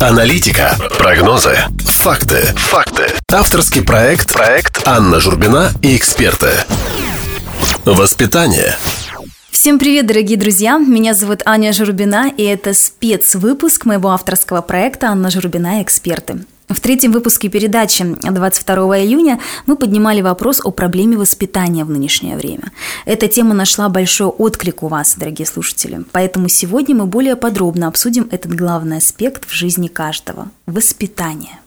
Аналитика, прогнозы, факты, факты. Авторский проект, проект Анна Журбина и эксперты. Воспитание. Всем привет, дорогие друзья! Меня зовут Аня Журбина, и это спецвыпуск моего авторского проекта «Анна Журбина. Эксперты». В третьем выпуске передачи 22 июня мы поднимали вопрос о проблеме воспитания в нынешнее время. Эта тема нашла большой отклик у вас, дорогие слушатели. Поэтому сегодня мы более подробно обсудим этот главный аспект в жизни каждого – воспитание.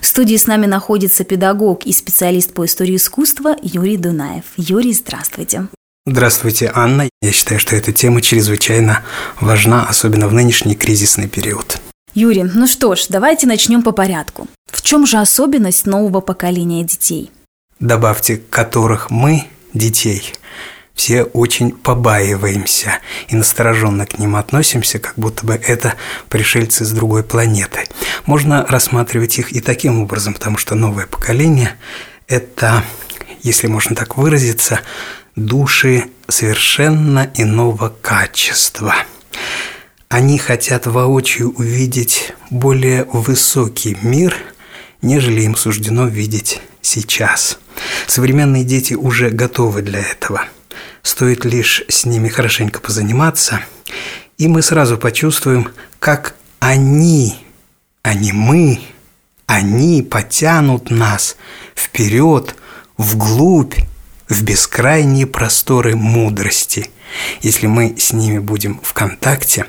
В студии с нами находится педагог и специалист по истории искусства Юрий Дунаев. Юрий, здравствуйте. Здравствуйте, Анна. Я считаю, что эта тема чрезвычайно важна, особенно в нынешний кризисный период. Юрий, ну что ж, давайте начнем по порядку. В чем же особенность нового поколения детей? Добавьте, которых мы, детей, все очень побаиваемся и настороженно к ним относимся, как будто бы это пришельцы с другой планеты. Можно рассматривать их и таким образом, потому что новое поколение – это, если можно так выразиться, души совершенно иного качества – они хотят воочию увидеть более высокий мир, нежели им суждено видеть сейчас. Современные дети уже готовы для этого. Стоит лишь с ними хорошенько позаниматься, и мы сразу почувствуем, как они, а не мы, они потянут нас вперед, вглубь, в бескрайние просторы мудрости – если мы с ними будем в контакте,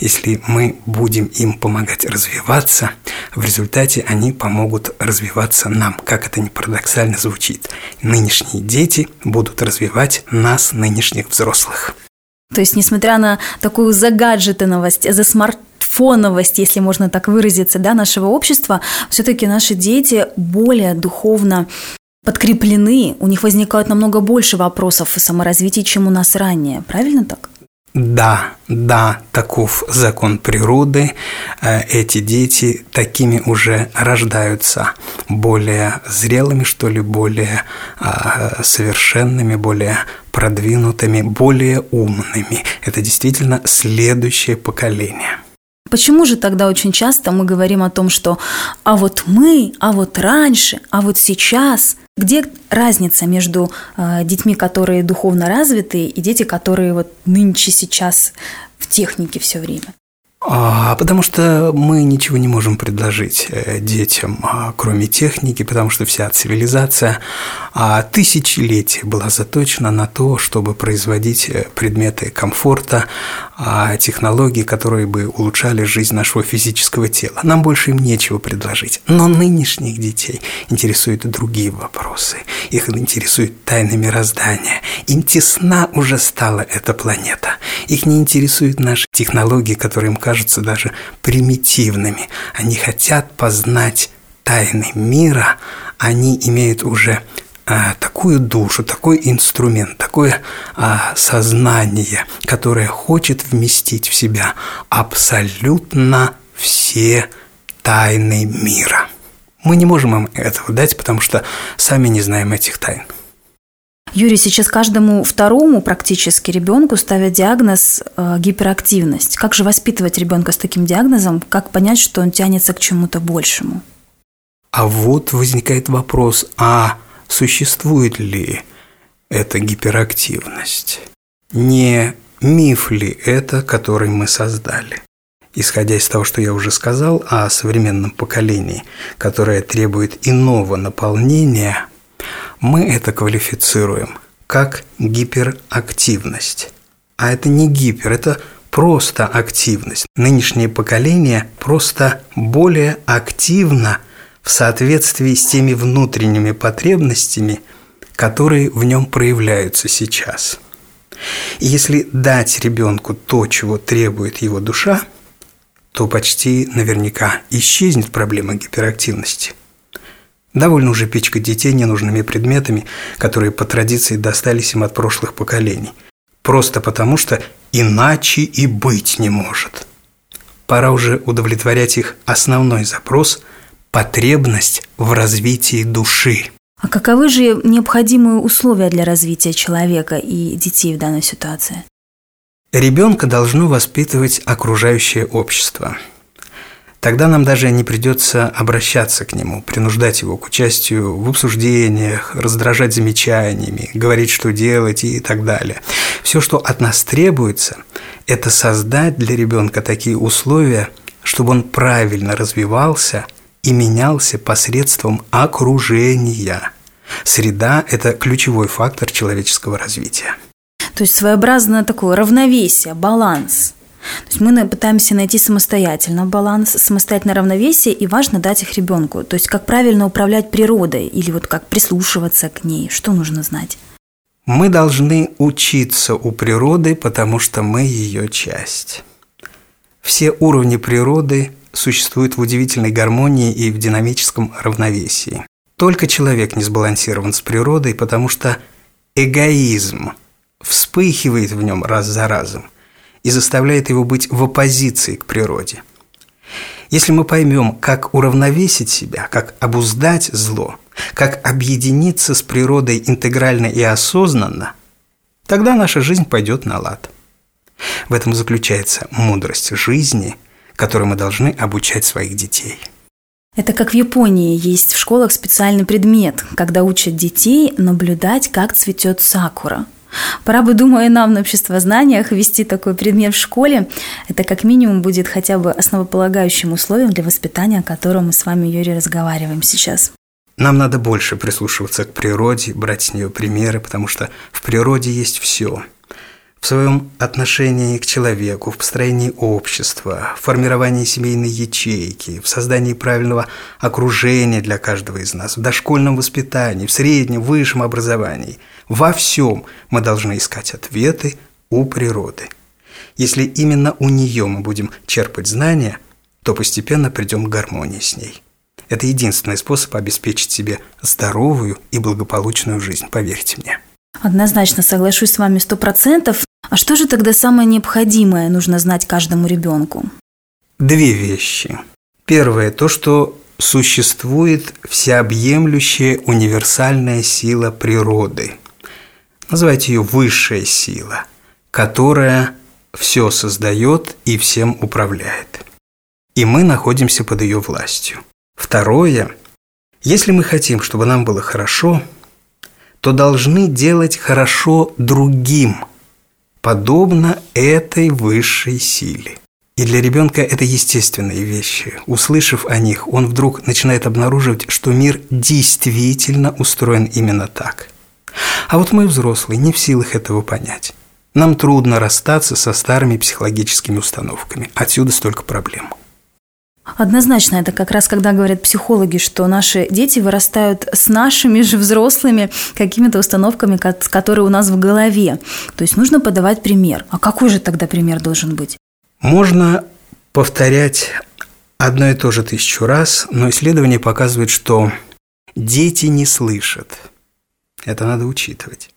если мы будем им помогать развиваться, в результате они помогут развиваться нам, как это не парадоксально звучит. Нынешние дети будут развивать нас, нынешних взрослых. То есть, несмотря на такую загаджетоновость, засмартфоновость, если можно так выразиться, да, нашего общества, все-таки наши дети более духовно подкреплены, у них возникает намного больше вопросов о саморазвитии, чем у нас ранее. Правильно так? Да, да, таков закон природы. Э, эти дети такими уже рождаются, более зрелыми, что ли, более а, совершенными, более продвинутыми, более умными. Это действительно следующее поколение. Почему же тогда очень часто мы говорим о том, что а вот мы, а вот раньше, а вот сейчас – где разница между э, детьми, которые духовно развиты, и дети, которые вот нынче сейчас в технике все время? А, потому что мы ничего не можем предложить э, детям, а, кроме техники, потому что вся цивилизация а, тысячелетия была заточена на то, чтобы производить э, предметы комфорта, технологии, которые бы улучшали жизнь нашего физического тела. Нам больше им нечего предложить. Но нынешних детей интересуют другие вопросы. Их интересует тайны мироздания. Им тесна уже стала эта планета. Их не интересуют наши технологии, которые им кажутся кажутся даже примитивными. Они хотят познать тайны мира, они имеют уже а, такую душу, такой инструмент, такое а, сознание, которое хочет вместить в себя абсолютно все тайны мира. Мы не можем им этого дать, потому что сами не знаем этих тайн. Юрий, сейчас каждому второму практически ребенку ставят диагноз э, гиперактивность. Как же воспитывать ребенка с таким диагнозом? Как понять, что он тянется к чему-то большему? А вот возникает вопрос, а существует ли эта гиперактивность? Не миф ли это, который мы создали? Исходя из того, что я уже сказал о современном поколении, которое требует иного наполнения мы это квалифицируем как гиперактивность. А это не гипер, это просто активность. Нынешнее поколение просто более активно в соответствии с теми внутренними потребностями, которые в нем проявляются сейчас. И если дать ребенку то, чего требует его душа, то почти наверняка исчезнет проблема гиперактивности – Довольно уже пичкать детей ненужными предметами, которые по традиции достались им от прошлых поколений. Просто потому, что иначе и быть не может. Пора уже удовлетворять их основной запрос – потребность в развитии души. А каковы же необходимые условия для развития человека и детей в данной ситуации? Ребенка должно воспитывать окружающее общество. Тогда нам даже не придется обращаться к нему, принуждать его к участию в обсуждениях, раздражать замечаниями, говорить, что делать и так далее. Все, что от нас требуется, это создать для ребенка такие условия, чтобы он правильно развивался и менялся посредством окружения. Среда – это ключевой фактор человеческого развития. То есть своеобразное такое равновесие, баланс – то есть мы пытаемся найти самостоятельно баланс, самостоятельное равновесие, и важно дать их ребенку. То есть как правильно управлять природой или вот как прислушиваться к ней, что нужно знать? Мы должны учиться у природы, потому что мы ее часть. Все уровни природы существуют в удивительной гармонии и в динамическом равновесии. Только человек не сбалансирован с природой, потому что эгоизм вспыхивает в нем раз за разом и заставляет его быть в оппозиции к природе. Если мы поймем, как уравновесить себя, как обуздать зло, как объединиться с природой интегрально и осознанно, тогда наша жизнь пойдет на лад. В этом заключается мудрость жизни, которой мы должны обучать своих детей. Это как в Японии есть в школах специальный предмет, когда учат детей наблюдать, как цветет сакура – Пора бы, думаю, нам на обществознаниях вести такой предмет в школе. Это как минимум будет хотя бы основополагающим условием для воспитания, о котором мы с вами, Юрий, разговариваем сейчас. Нам надо больше прислушиваться к природе, брать с нее примеры, потому что в природе есть все. В своем отношении к человеку, в построении общества, в формировании семейной ячейки, в создании правильного окружения для каждого из нас, в дошкольном воспитании, в среднем, высшем образовании – во всем мы должны искать ответы у природы. Если именно у нее мы будем черпать знания, то постепенно придем к гармонии с ней. Это единственный способ обеспечить себе здоровую и благополучную жизнь, поверьте мне. Однозначно соглашусь с вами сто процентов. А что же тогда самое необходимое нужно знать каждому ребенку? Две вещи. Первое – то, что существует всеобъемлющая универсальная сила природы – называйте ее высшая сила, которая все создает и всем управляет. И мы находимся под ее властью. Второе, если мы хотим, чтобы нам было хорошо, то должны делать хорошо другим, подобно этой высшей силе. И для ребенка это естественные вещи. Услышав о них, он вдруг начинает обнаруживать, что мир действительно устроен именно так. А вот мы, взрослые, не в силах этого понять. Нам трудно расстаться со старыми психологическими установками. Отсюда столько проблем. Однозначно, это как раз когда говорят психологи, что наши дети вырастают с нашими же взрослыми какими-то установками, которые у нас в голове. То есть нужно подавать пример. А какой же тогда пример должен быть? Можно повторять одно и то же тысячу раз, но исследования показывают, что дети не слышат – это надо учитывать.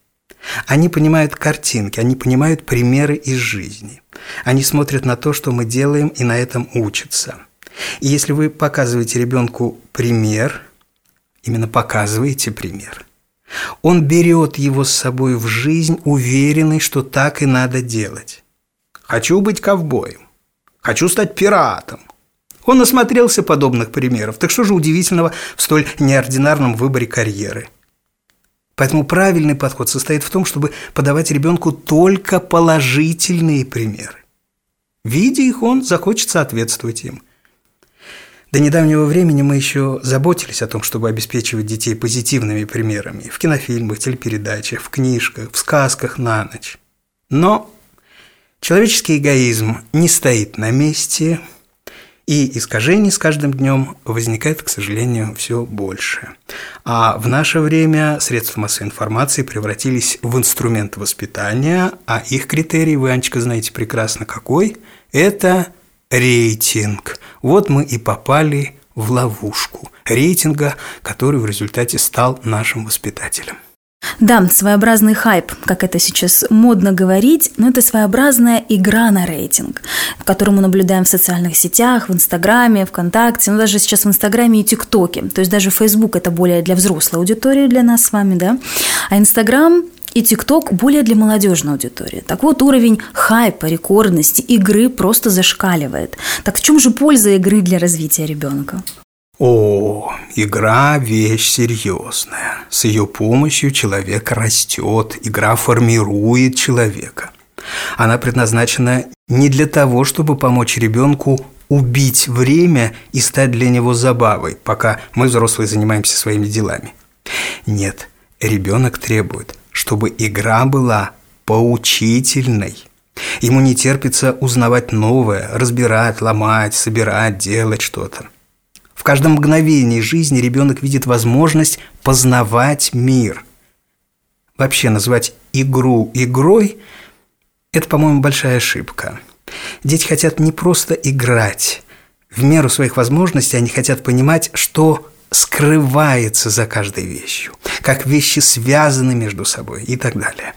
Они понимают картинки, они понимают примеры из жизни. Они смотрят на то, что мы делаем, и на этом учатся. И если вы показываете ребенку пример, именно показываете пример, он берет его с собой в жизнь, уверенный, что так и надо делать. Хочу быть ковбоем. Хочу стать пиратом. Он насмотрелся подобных примеров. Так что же удивительного в столь неординарном выборе карьеры – Поэтому правильный подход состоит в том, чтобы подавать ребенку только положительные примеры. Видя их, он захочет соответствовать им. До недавнего времени мы еще заботились о том, чтобы обеспечивать детей позитивными примерами в кинофильмах, телепередачах, в книжках, в сказках на ночь. Но человеческий эгоизм не стоит на месте – и искажений с каждым днем возникает, к сожалению, все больше. А в наше время средства массовой информации превратились в инструмент воспитания, а их критерий, вы, Анечка, знаете прекрасно какой, это рейтинг. Вот мы и попали в ловушку рейтинга, который в результате стал нашим воспитателем. Да, своеобразный хайп, как это сейчас модно говорить, но это своеобразная игра на рейтинг, которую мы наблюдаем в социальных сетях, в Инстаграме, ВКонтакте, ну даже сейчас в Инстаграме и ТикТоке. То есть даже Фейсбук – это более для взрослой аудитории, для нас с вами, да. А Инстаграм и ТикТок более для молодежной аудитории. Так вот, уровень хайпа, рекордности, игры просто зашкаливает. Так в чем же польза игры для развития ребенка? О, игра – вещь серьезная. С ее помощью человек растет, игра формирует человека. Она предназначена не для того, чтобы помочь ребенку убить время и стать для него забавой, пока мы, взрослые, занимаемся своими делами. Нет, ребенок требует, чтобы игра была поучительной. Ему не терпится узнавать новое, разбирать, ломать, собирать, делать что-то. В каждом мгновении жизни ребенок видит возможность познавать мир. Вообще назвать игру игрой – это, по-моему, большая ошибка. Дети хотят не просто играть. В меру своих возможностей они хотят понимать, что скрывается за каждой вещью, как вещи связаны между собой и так далее.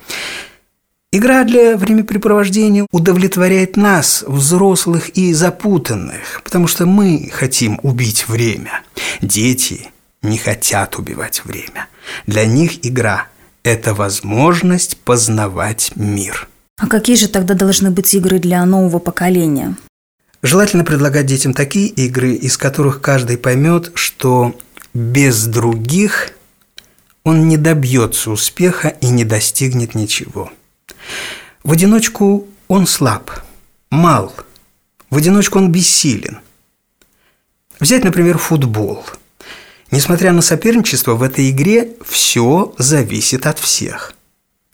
Игра для времяпрепровождения удовлетворяет нас, взрослых и запутанных, потому что мы хотим убить время. Дети не хотят убивать время. Для них игра – это возможность познавать мир. А какие же тогда должны быть игры для нового поколения? Желательно предлагать детям такие игры, из которых каждый поймет, что без других он не добьется успеха и не достигнет ничего – в одиночку он слаб, мал, в одиночку он бессилен. Взять, например, футбол. Несмотря на соперничество, в этой игре все зависит от всех.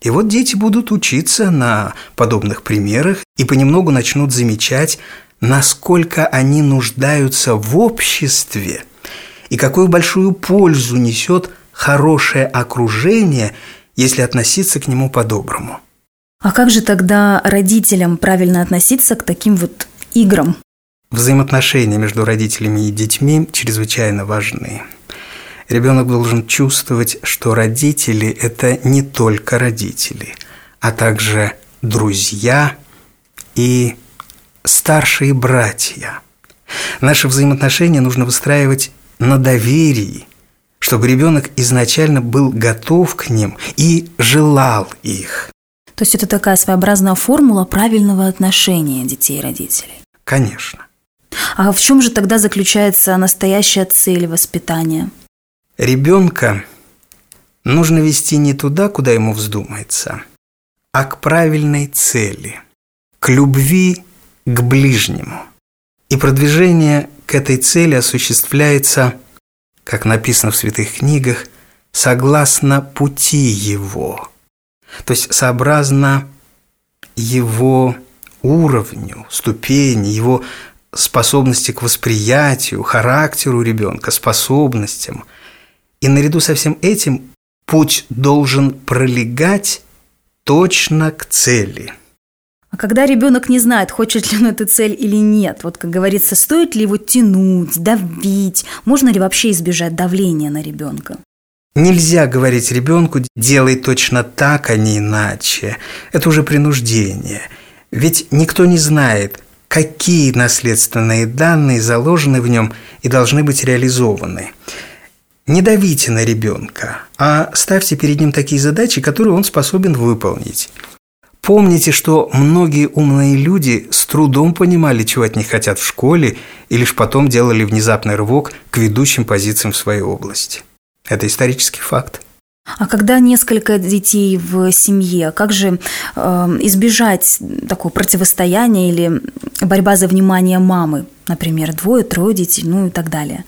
И вот дети будут учиться на подобных примерах и понемногу начнут замечать, насколько они нуждаются в обществе и какую большую пользу несет хорошее окружение, если относиться к нему по-доброму. А как же тогда родителям правильно относиться к таким вот играм? Взаимоотношения между родителями и детьми чрезвычайно важны. Ребенок должен чувствовать, что родители – это не только родители, а также друзья и старшие братья. Наши взаимоотношения нужно выстраивать на доверии, чтобы ребенок изначально был готов к ним и желал их. То есть это такая своеобразная формула правильного отношения детей и родителей. Конечно. А в чем же тогда заключается настоящая цель воспитания? Ребенка нужно вести не туда, куда ему вздумается, а к правильной цели, к любви к ближнему. И продвижение к этой цели осуществляется, как написано в святых книгах, согласно пути его – то есть сообразно его уровню, ступени, его способности к восприятию, характеру ребенка, способностям. И наряду со всем этим путь должен пролегать точно к цели. А когда ребенок не знает, хочет ли он эту цель или нет, вот как говорится, стоит ли его тянуть, давить, можно ли вообще избежать давления на ребенка? Нельзя говорить ребенку «делай точно так, а не иначе». Это уже принуждение. Ведь никто не знает, какие наследственные данные заложены в нем и должны быть реализованы. Не давите на ребенка, а ставьте перед ним такие задачи, которые он способен выполнить. Помните, что многие умные люди с трудом понимали, чего от них хотят в школе, и лишь потом делали внезапный рывок к ведущим позициям в своей области. Это исторический факт. А когда несколько детей в семье, как же э, избежать такого противостояния или борьба за внимание мамы, например, двое, трое детей, ну и так далее?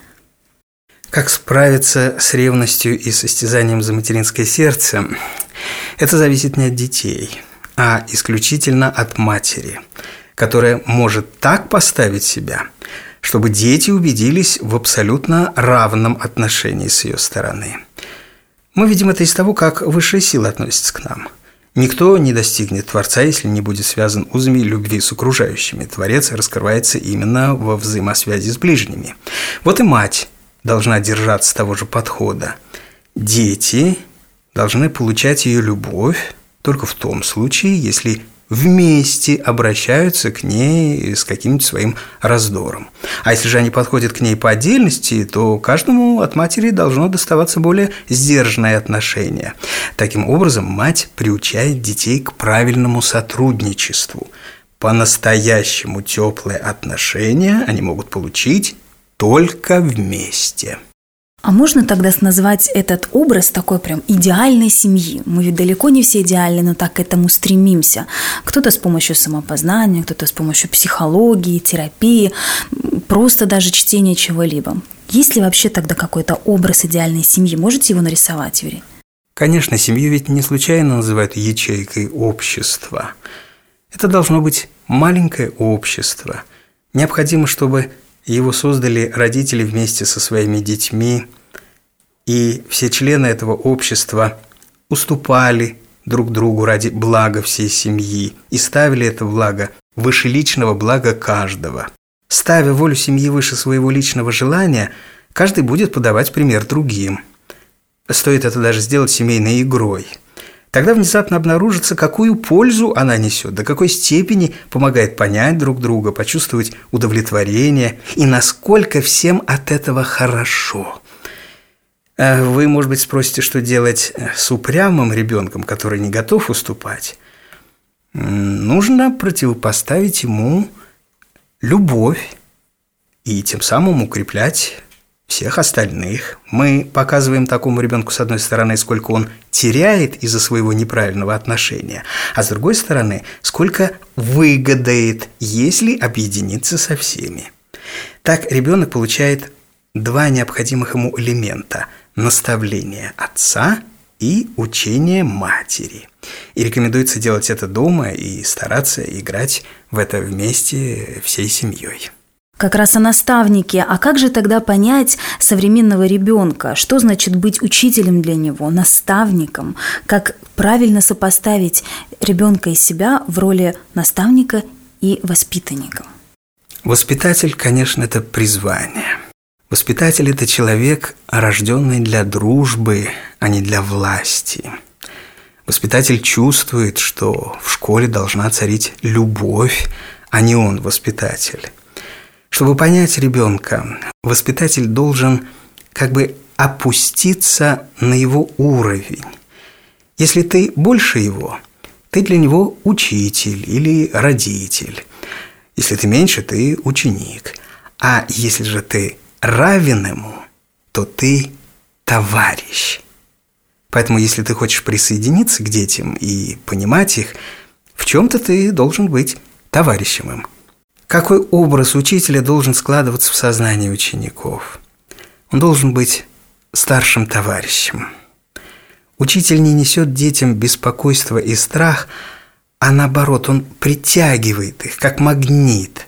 Как справиться с ревностью и состязанием за материнское сердце, это зависит не от детей, а исключительно от матери, которая может так поставить себя, чтобы дети убедились в абсолютно равном отношении с ее стороны. Мы видим это из того, как высшие силы относятся к нам. Никто не достигнет Творца, если не будет связан узами любви с окружающими. Творец раскрывается именно во взаимосвязи с ближними. Вот и мать должна держаться того же подхода. Дети должны получать ее любовь только в том случае, если вместе обращаются к ней с каким-нибудь своим раздором. А если же они подходят к ней по отдельности, то каждому от матери должно доставаться более сдержанное отношение. Таким образом, мать приучает детей к правильному сотрудничеству. По-настоящему теплые отношения они могут получить только вместе. А можно тогда назвать этот образ такой прям идеальной семьи? Мы ведь далеко не все идеальны, но так к этому стремимся. Кто-то с помощью самопознания, кто-то с помощью психологии, терапии, просто даже чтения чего-либо. Есть ли вообще тогда какой-то образ идеальной семьи? Можете его нарисовать, Юрий? Конечно, семью ведь не случайно называют ячейкой общества. Это должно быть маленькое общество. Необходимо, чтобы его создали родители вместе со своими детьми, и все члены этого общества уступали друг другу ради блага всей семьи и ставили это благо выше личного блага каждого. Ставя волю семьи выше своего личного желания, каждый будет подавать пример другим. Стоит это даже сделать семейной игрой – Тогда внезапно обнаружится, какую пользу она несет, до какой степени помогает понять друг друга, почувствовать удовлетворение и насколько всем от этого хорошо. Э, вы, может быть, спросите, что делать э, с упрямым ребенком, который не готов уступать. Нужно противопоставить ему любовь и тем самым укреплять всех остальных. Мы показываем такому ребенку, с одной стороны, сколько он теряет из-за своего неправильного отношения, а с другой стороны, сколько выгодает, если объединиться со всеми. Так ребенок получает два необходимых ему элемента – наставление отца и учение матери. И рекомендуется делать это дома и стараться играть в это вместе всей семьей. Как раз о наставнике. А как же тогда понять современного ребенка? Что значит быть учителем для него, наставником? Как правильно сопоставить ребенка и себя в роли наставника и воспитанника? Воспитатель, конечно, это призвание. Воспитатель – это человек, рожденный для дружбы, а не для власти. Воспитатель чувствует, что в школе должна царить любовь, а не он воспитатель. Чтобы понять ребенка, воспитатель должен как бы опуститься на его уровень. Если ты больше его, ты для него учитель или родитель. Если ты меньше, ты ученик. А если же ты равен ему, то ты товарищ. Поэтому, если ты хочешь присоединиться к детям и понимать их, в чем-то ты должен быть товарищем им. Какой образ учителя должен складываться в сознании учеников? Он должен быть старшим товарищем. Учитель не несет детям беспокойство и страх, а наоборот, он притягивает их, как магнит.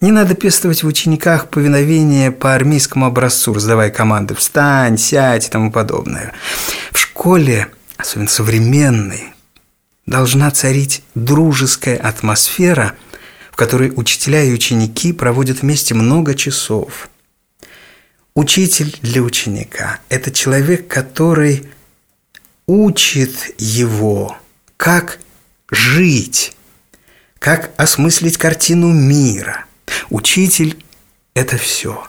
Не надо пестовать в учениках повиновение по армейскому образцу, раздавая команды «встань», «сядь» и тому подобное. В школе, особенно современной, должна царить дружеская атмосфера – которой учителя и ученики проводят вместе много часов. Учитель для ученика – это человек, который учит его, как жить, как осмыслить картину мира. Учитель – это все.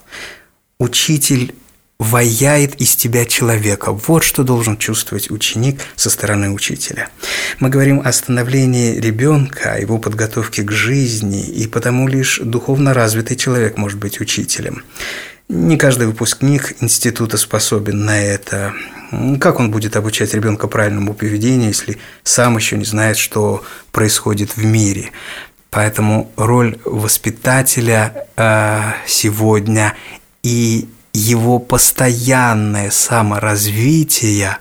Учитель ваяет из тебя человека. Вот что должен чувствовать ученик со стороны учителя. Мы говорим о становлении ребенка, о его подготовке к жизни, и потому лишь духовно развитый человек может быть учителем. Не каждый выпускник института способен на это. Как он будет обучать ребенка правильному поведению, если сам еще не знает, что происходит в мире? Поэтому роль воспитателя э, сегодня и его постоянное саморазвитие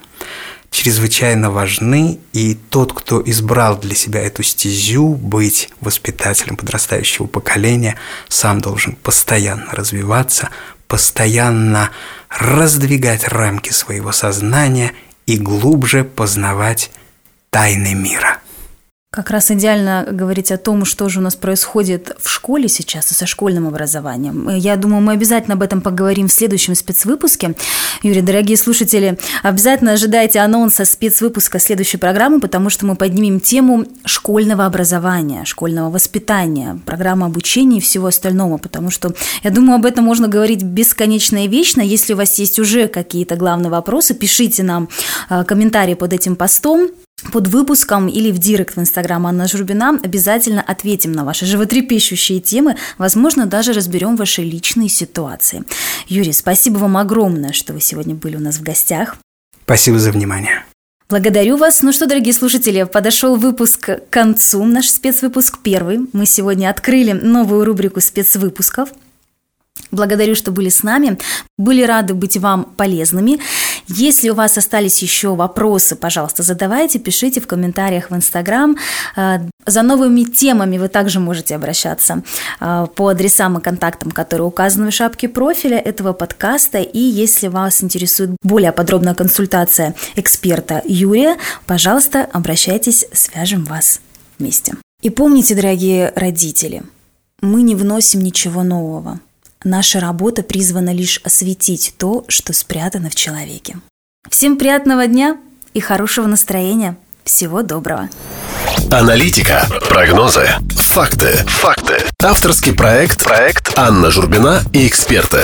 чрезвычайно важны, и тот, кто избрал для себя эту стезю быть воспитателем подрастающего поколения, сам должен постоянно развиваться, постоянно раздвигать рамки своего сознания и глубже познавать тайны мира. Как раз идеально говорить о том, что же у нас происходит в школе сейчас и со школьным образованием. Я думаю, мы обязательно об этом поговорим в следующем спецвыпуске. Юрий, дорогие слушатели, обязательно ожидайте анонса спецвыпуска следующей программы, потому что мы поднимем тему школьного образования, школьного воспитания, программы обучения и всего остального, потому что, я думаю, об этом можно говорить бесконечно и вечно. Если у вас есть уже какие-то главные вопросы, пишите нам э, комментарии под этим постом под выпуском или в директ в Инстаграм Анна Журбина обязательно ответим на ваши животрепещущие темы, возможно, даже разберем ваши личные ситуации. Юрий, спасибо вам огромное, что вы сегодня были у нас в гостях. Спасибо за внимание. Благодарю вас. Ну что, дорогие слушатели, подошел выпуск к концу, наш спецвыпуск первый. Мы сегодня открыли новую рубрику спецвыпусков – Благодарю, что были с нами. Были рады быть вам полезными. Если у вас остались еще вопросы, пожалуйста, задавайте, пишите в комментариях в Инстаграм. Э, за новыми темами вы также можете обращаться э, по адресам и контактам, которые указаны в шапке профиля этого подкаста. И если вас интересует более подробная консультация эксперта Юрия, пожалуйста, обращайтесь, свяжем вас вместе. И помните, дорогие родители, мы не вносим ничего нового – Наша работа призвана лишь осветить то, что спрятано в человеке. Всем приятного дня и хорошего настроения. Всего доброго. Аналитика, прогнозы, факты, факты. Авторский проект, проект Анна Журбина и эксперты.